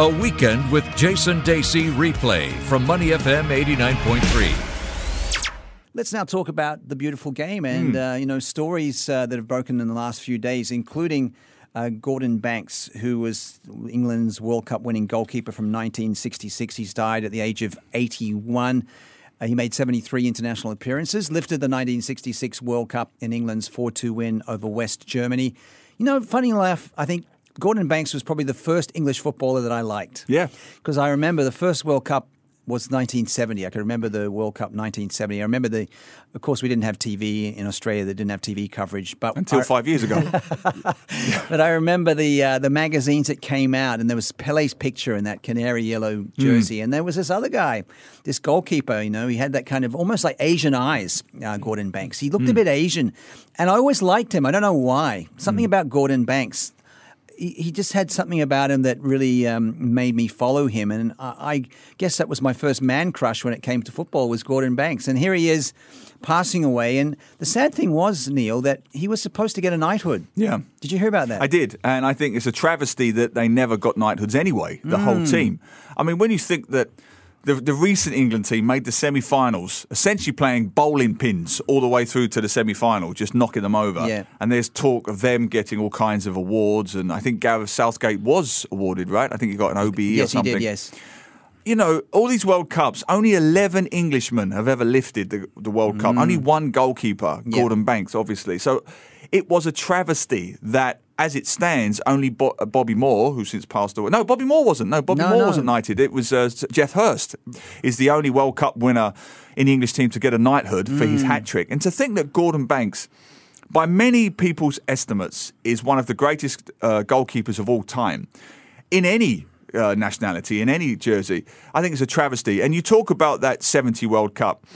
A weekend with Jason Dasey replay from Money FM 89.3. Let's now talk about the beautiful game and uh, you know stories uh, that have broken in the last few days, including uh, Gordon Banks, who was England's World Cup winning goalkeeper from 1966. He's died at the age of 81. Uh, he made 73 international appearances, lifted the 1966 World Cup in England's 4 2 win over West Germany. You know, funny enough, I think Gordon Banks was probably the first English footballer that I liked. Yeah. Because I remember the first World Cup was 1970. I can remember the World Cup 1970. I remember the, of course, we didn't have TV in Australia. They didn't have TV coverage, but Until I, five years ago. but I remember the uh, the magazines that came out, and there was Pele's picture in that canary yellow jersey, and there was this other guy, this goalkeeper. You know, he had that kind of almost like Asian eyes. Uh, Gordon Banks. He looked a bit Asian, and I always liked him. I don't know why. Something about Gordon Banks. He, he just had something about him that really um, made me follow him, and I, I guess that was my first man crush when it came to football was Gordon Banks, and here he is, passing away. And the sad thing was, Neil, that he was supposed to get a knighthood. Yeah. Did you hear about that? I did, and I think it's a travesty that they never got knighthoods anyway. The whole team. I mean, when you think that the the recent England team made the semi-finals, essentially playing bowling pins all the way through to the semi-final, just knocking them over. Yeah. And there's talk of them getting all kinds of awards, and I think Gareth Southgate was awarded, right? I think he got an OBE or yes, he something. did. Yes. you know, all these World Cups, only 11 Englishmen have ever lifted the, the World Cup. Only one goalkeeper, Mm. Yeah. Gordon Banks, obviously. So it was a travesty that, as it stands, only Bo- uh, Bobby Moore, who since passed away. No, Bobby Moore wasn't. No, Bobby No, Moore no. wasn't knighted. It was uh, Geoff Hurst, is the only World Cup winner in the English team to get a knighthood for Mm. his hat trick. And to think that Gordon Banks by many people's estimates, is one of the greatest uh, goalkeepers of all time in any uh, nationality, in any jersey. I think it's a travesty. And you talk about that 70 World Cup.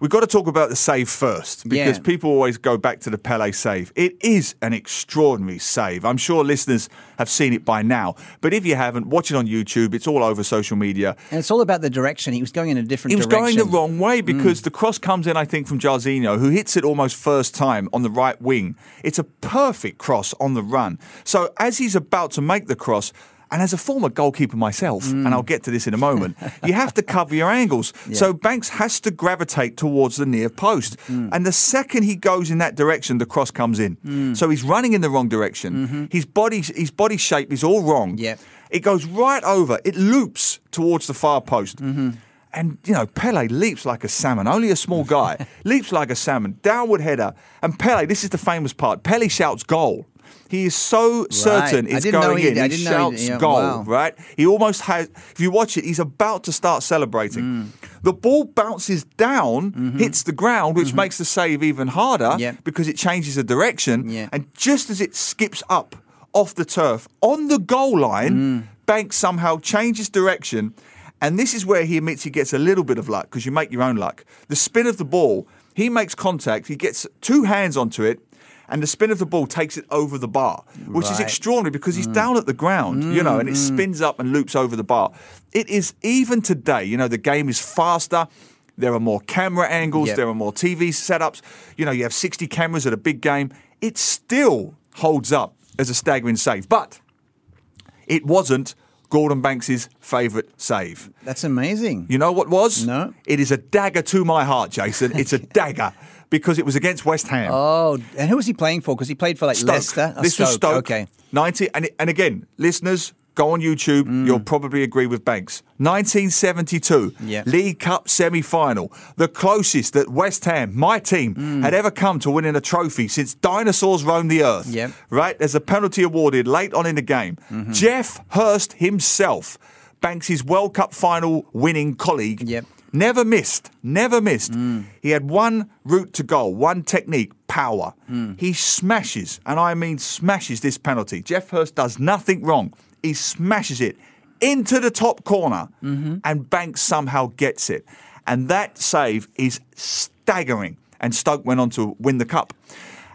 We've got to talk about the save first because Yeah. people always go back to the Pele save. It is an extraordinary save. I'm sure listeners have seen it by now. But if you haven't, watch it on YouTube. It's all over social media. And it's all about the direction. He was going in a different direction. He was direction. going the wrong way mm. because the cross comes in, I think, from Jairzinho, who hits it almost first time on the right wing. It's a perfect cross on the run. So as he's about to make the cross, and as a former goalkeeper myself, and hmm. I'll get to this in a moment, you have to cover your angles. So Banks has to gravitate towards the near post. Hmm. And the second he goes in that direction, the cross comes in. Hmm. So he's running in the wrong direction. Mm-hmm. His body his body shape is all wrong. It goes right over. It loops towards the far post. Mm-hmm. And, you know, Pele leaps like a salmon, only a small guy, leaps like a salmon, downward header. And Pele, this is the famous part, Pele shouts goal. He is so certain I it's going in. He he- shouts yeah, goal, wow. right? He almost has, if you watch it, he's about to start celebrating. Mm. The ball bounces down, hits the ground, which makes the save even harder Mm-hmm. Yeah. because it changes the direction. Yeah. And just as it skips up off the turf on the goal line, Mm. Banks somehow changes direction. And this is where he admits he gets a little bit of luck because you make your own luck. The spin of the ball, he makes contact, he gets two hands onto it, and the spin of the ball takes it over the bar, which is extraordinary because he's mm. down at the ground, you know, and it mm-hmm. spins up and loops over the bar. It is even today, you know, the game is faster. There are more camera angles, Yep. there are more TV setups. You know, you have 60 cameras at a big game. It still holds up as a staggering save. But it wasn't Gordon Banks's favourite save. That's amazing. You know what was? No. It is a dagger to my heart, Jason. It's a dagger because it was against West Ham. Oh, and who was he playing for? Because he played for like Stoke. Leicester. Oh, This was Stoke. Okay. 90 and and again, listeners, go on YouTube. Mm. You'll probably agree with Banks. 1972 Yeah. League Cup semi-final, the closest that West Ham, my team, Mm. had ever come to winning a trophy since dinosaurs roamed the earth. Yep. Right? There's a penalty awarded late on in the game. Mm-hmm. Geoff Hurst himself, Banks' World Cup final winning colleague, Yep. Never missed, never missed. Mm. He had one route to goal, one technique, power. Mm. He smashes, and I mean smashes this penalty. Geoff Hurst does nothing wrong. He smashes it into the top corner, Mm-hmm. and Banks somehow gets it. And that save is staggering. And Stoke went on to win the cup.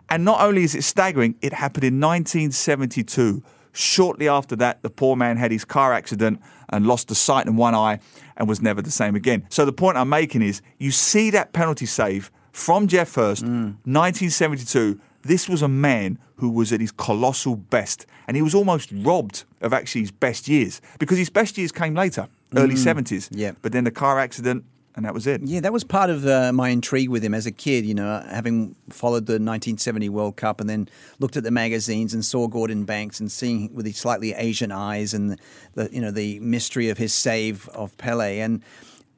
And not only is it staggering, it happened in 1972. Shortly after that, the poor man had his car accident and lost the sight in one eye and was never the same again. So the point I'm making is you see that penalty save from Geoff Hurst, mm. 1972, This was a man who was at his colossal best, and he was almost robbed of actually his best years because his best years came later, early mm. 70s. yeah. But then the car accident, and that was it. Yeah, that was part of uh, my intrigue with him as a kid. You know, having followed the 1970 World Cup and then looked at the magazines and saw Gordon Banks and seeing with his slightly Asian eyes and the, you know the mystery of his save of Pele and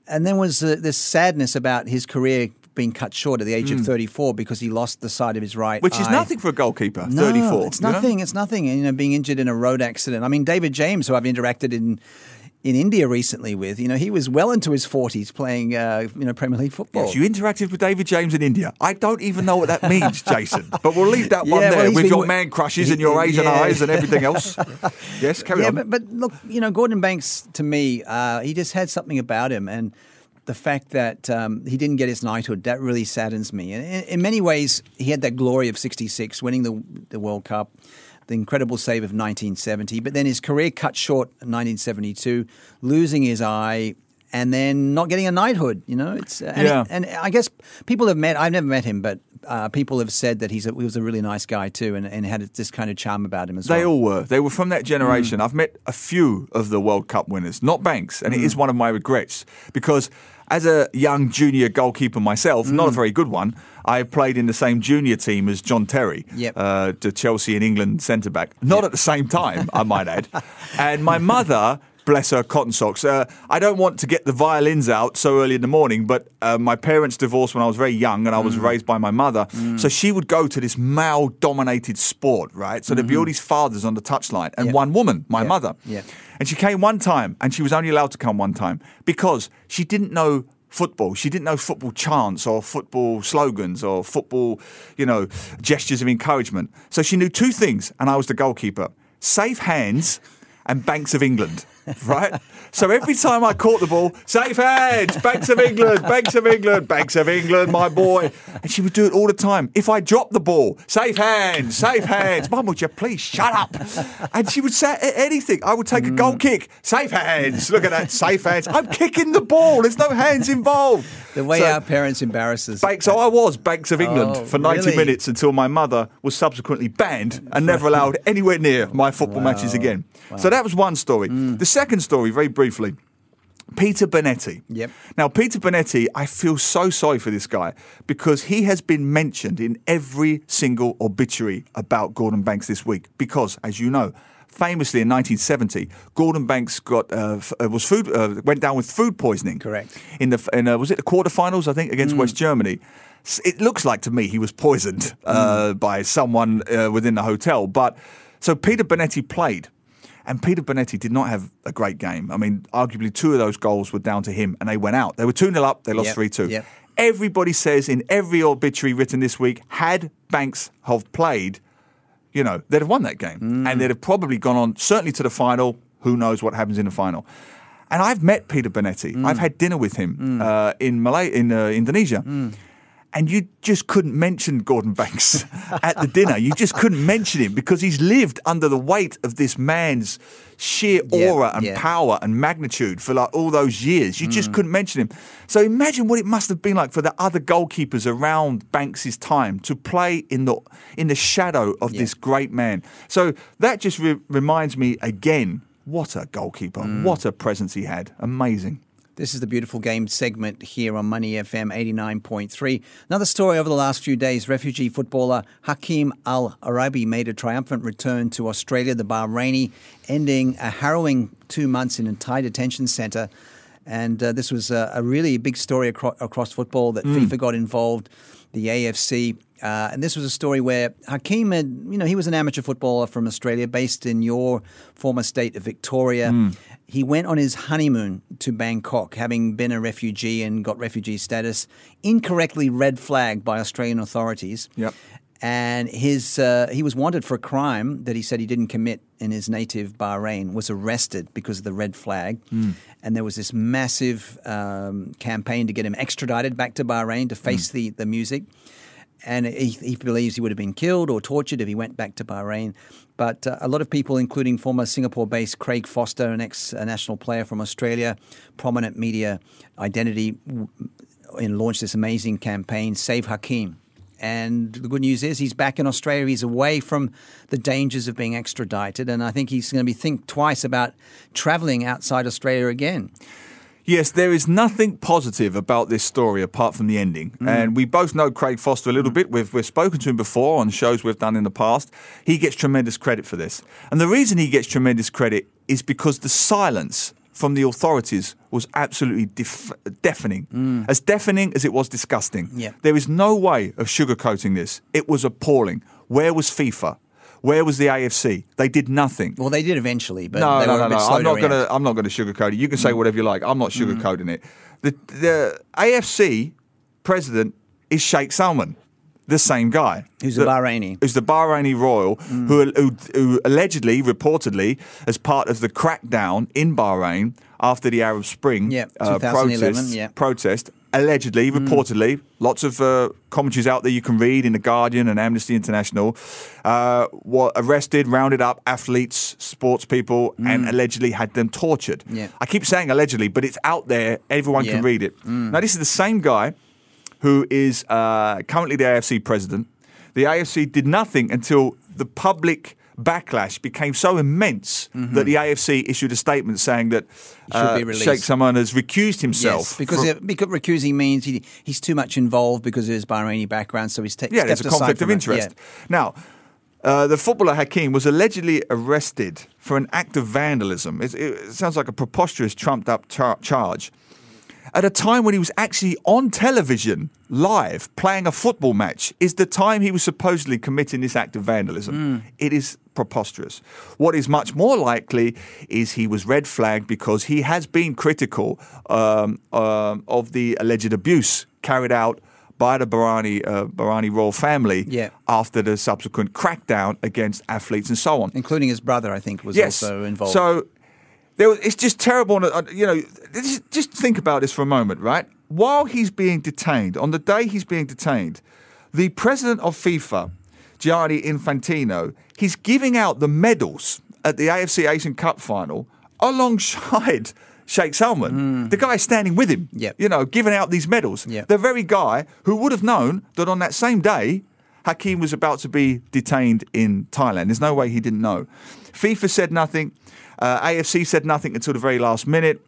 and then was uh, this sadness about his career being cut short at the age of 34 because he lost the side of his right Hmm. Which is nothing for a goalkeeper, No, 34. It's you know? nothing. It's nothing. You know, being injured in a road accident. I mean, David James, who I've interacted in in India recently with, you know, he was well into his forties playing, uh, you know, Premier League football. Yes, you interacted with David James in India. I don't even know what that means, Jason. But we'll leave that one Yeah, well, there he's with your wo- man crushes he- and your Asian yeah. eyes and everything else. yes, carry yeah, on. but, but look, you know, Gordon Banks to me, uh, he just had something about him, and the fact that um, he didn't get his knighthood that really saddens me. And in, in many ways, he had that glory of '66, winning the the World Cup. The incredible save of 1970, but then his career cut short in 1972, losing his eye, and then not getting a knighthood. You know, it's uh, and, Yeah. and I guess people have met. I've never met him, but uh, people have said that he's a, he was a really nice guy too, and, and had this kind of charm about him as They well. They all were. They were from that Mm. generation. I've met a few of the World Cup winners, not Banks, and it Mm. is one of my regrets because as a young junior goalkeeper myself, Mm. not a very good one, I played in the same junior team as John Terry, Yep. uh, the Chelsea and England centre back. Not at the same time, I might add. And my mother. Bless her cotton socks. Uh, I don't want to get the violins out so early in the morning, but uh, my parents divorced when I was very young and I Mm. was raised by my mother. So she would go to this male dominated sport, right? So there'd be all these fathers on the touchline and Yeah. one woman, my Yeah. mother. Yeah. And she came one time and she was only allowed to come one time because she didn't know football. She didn't know football chants or football slogans or football, you know, gestures of encouragement. So she knew two things, and I was the goalkeeper safe hands and Banks of England. Right? So every time I caught the ball, safe hands, Banks of England, Banks of England, Banks of England, my boy. And she would do it all the time. If I dropped the ball, safe hands, safe hands. Mum, would you please shut up? And she would say anything. I would take a goal kick, safe hands. Look at that, safe hands. I'm kicking the ball. There's no hands involved. The way So- our parents embarrass us. Banks, so I was Banks of England Oh, for 90 really? minutes until my mother was subsequently banned and never allowed anywhere near my football matches again. So that was one story. Mm. The second story, very briefly. Peter Bonetti. Yep. Now, Peter Bonetti, I feel so sorry for this guy because he has been mentioned in every single obituary about Gordon Banks this week. Because, as you know, famously in 1970, Gordon Banks got uh, uh, was food uh, went down with food poisoning. Correct. In the in, uh, was it the quarterfinals? I think against Mm. West Germany. It looks like to me he was poisoned uh, Mm. by someone uh, within the hotel. But so Peter Bonetti played. And Peter Bonetti did not have a great game. I mean, arguably two of those goals were down to him, and they went out. They were 2 0 up, they lost Yep, 3 2. yep. Everybody says in every obituary written this week, had Banks have played, you know, they'd have won that game. Mm. And they'd have probably gone on, certainly to the final. Who knows what happens in the final? And I've met Peter Bonetti. Mm. I've had dinner with him uh, in Malay- in uh, Indonesia. And you just couldn't mention Gordon Banks at the dinner. You just couldn't mention him because he's lived under the weight of this man's sheer Yeah, aura and yeah. power and magnitude for like all those years. You Mm. just couldn't mention him. So imagine what it must have been like for the other goalkeepers around Banks's time to play in the in the shadow of Yeah. this great man. So that just re- reminds me again. What a goalkeeper! Mm. What a presence he had! Amazing. This is the beautiful game segment here on Money FM 89.3. Another story over the last few days refugee footballer Hakim Al Araibi made a triumphant return to Australia, the Bahraini, ending a harrowing two months in a Thai detention centre. And uh, this was a, a really big story acro- across football that FIFA got involved, the AFC. Uh, and this was a story where Hakim had, you know, he was an amateur footballer from Australia based in your former state of Victoria. He went on his honeymoon to Bangkok, having been a refugee and got refugee status, incorrectly red flagged by Australian authorities. Yep. And his uh, he was wanted for a crime that he said he didn't commit in his native Bahrain. Was arrested because of the red flag, and there was this massive um, campaign to get him extradited back to Bahrain to face the the music. And he, he believes he would have been killed or tortured if he went back to Bahrain. But uh, a lot of people, including former Singapore-based Craig Foster, an ex-national player from Australia, prominent media identity, and launched this amazing campaign, Save Hakim. And the good news is he's back in Australia. He's away from the dangers of being extradited. And I think he's going to be think twice about traveling outside Australia again. Yes, there is nothing positive about this story apart from the ending. Mm. And we both know Craig Foster a little bit. We've, we've spoken to him before on shows we've done in the past. He gets tremendous credit for this. And the reason he gets tremendous credit is because the silence from the authorities was absolutely def- deafening. As deafening as it was disgusting. Mm. Yeah. There is no way of sugarcoating this. It was appalling. Where was FIFA? Where was the AFC? They did nothing. Well, they did eventually, but No, they no, no, no. I'm not going to. I'm not going to sugarcoat it. You can say mm. whatever you like. I'm not mm. sugarcoating it. The the AFC president is Sheikh Salman, the same guy. Who's a The- Bahraini. Who's the Bahraini royal mm. who, who who allegedly, reportedly, as part of the crackdown in Bahrain after the Arab Spring Yeah, uh, 2011, protests, yeah. protest. Allegedly, reportedly, lots of uh, commentaries out there you can read in the Guardian and Amnesty International. Uh, were arrested, rounded up athletes, sports people, and allegedly had them tortured. Yeah. I keep saying allegedly, but it's out there. Everyone Yeah. can read it. Now, this is the same guy who is uh, currently the AFC president. The AFC did nothing until the public backlash became so immense that the AFC issued a statement saying that Mm-hmm. uh. Sheikh Salman has recused himself. Yes, because, from- it, because recusing means he, he's too much involved because of his Bahraini background, so he's ta- yeah, there's a conflict of interest. Yeah. Now, uh, the footballer Hakim was allegedly arrested for an act of vandalism. It, it sounds like a preposterous, trumped up char- charge. At a time when he was actually on television, live, playing a football match, is the time he was supposedly committing this act of vandalism. It is preposterous. What is much more likely is he was red flagged because he has been critical um, um, of the alleged abuse carried out by the Bahraini, uh, Bahraini royal family Yeah. after the subsequent crackdown against athletes and so on. Including his brother, I think, was yes. also involved. So there it's just terrible. You know, just- think about this for a moment, right? While he's being detained, on the day he's being detained, the president of FIFA, Gianni Infantino, he's giving out the medals at the AFC Asian Cup final alongside Sheikh Salman, mm. the guy standing with him. Yep. You know, giving out these medals. Yep. The very guy who would have known that on that same day, Hakim was about to be detained in Thailand. There's no way he didn't know. FIFA said nothing. Uh, AFC said nothing until the very last minute.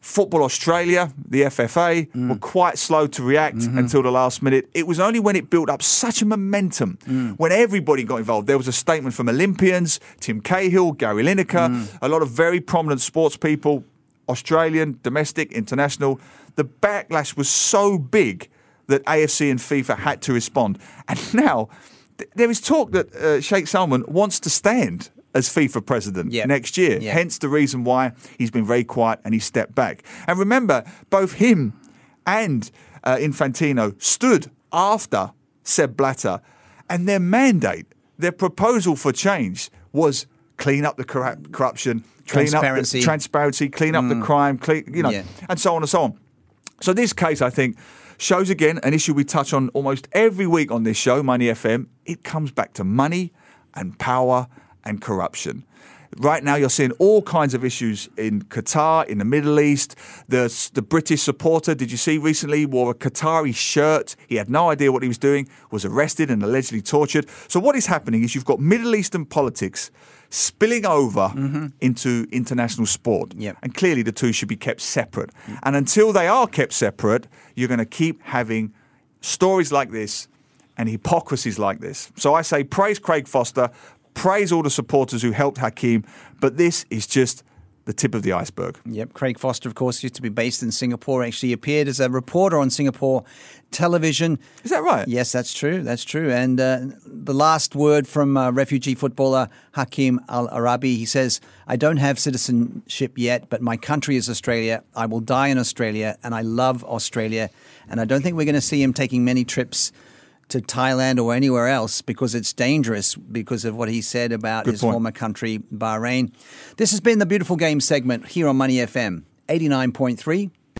Football Australia, the FFA, mm. were quite slow to react mm-hmm. until the last minute. It was only when it built up such a momentum, mm. when everybody got involved. There was a statement from Olympians, Tim Cahill, Gary Lineker, mm. a lot of very prominent sports people, Australian, domestic, international. The backlash was so big that AFC and FIFA had to respond. And now th- there is talk that uh, Sheikh Salman wants to stand as FIFA president Yeah. next year. Yeah. Hence the reason why he's been very quiet and he stepped back. And remember, both him and uh, Infantino stood after Sepp Blatter, and their mandate, their proposal for change was clean up the corrup- corruption, clean up Transparency. the transparency, clean up the crime, clean, you know, Yeah. and so on and so on. So this case, I think, shows again an issue we touch on almost every week on this show, Money FM. It comes back to money and power and corruption. Right now, you're seeing all kinds of issues in Qatar, in the Middle East. The, the British supporter, did you see recently, wore a Qatari shirt. He had no idea what he was doing, was arrested and allegedly tortured. So, what is happening is you've got Middle Eastern politics spilling over mm-hmm. into international sport. Yep. And clearly, the two should be kept separate. And until they are kept separate, you're going to keep having stories like this and hypocrisies like this. So I say, praise Craig Foster, praise all the supporters who helped Hakim, but this is just the tip of the iceberg. Yep, Craig Foster, of course, used to be based in Singapore. Actually, appeared as a reporter on Singapore television. Is that right? Yes, that's true. That's true. And uh, the last word from uh, refugee footballer Hakim Al Araibi, he says, "I don't have citizenship yet, but my country is Australia. I will die in Australia, and I love Australia. And I don't think we're going to see him taking many trips." To Thailand or anywhere else because it's dangerous because of what he said about Good his point. former country, Bahrain. This has been the Beautiful Game segment here on Money FM 89.3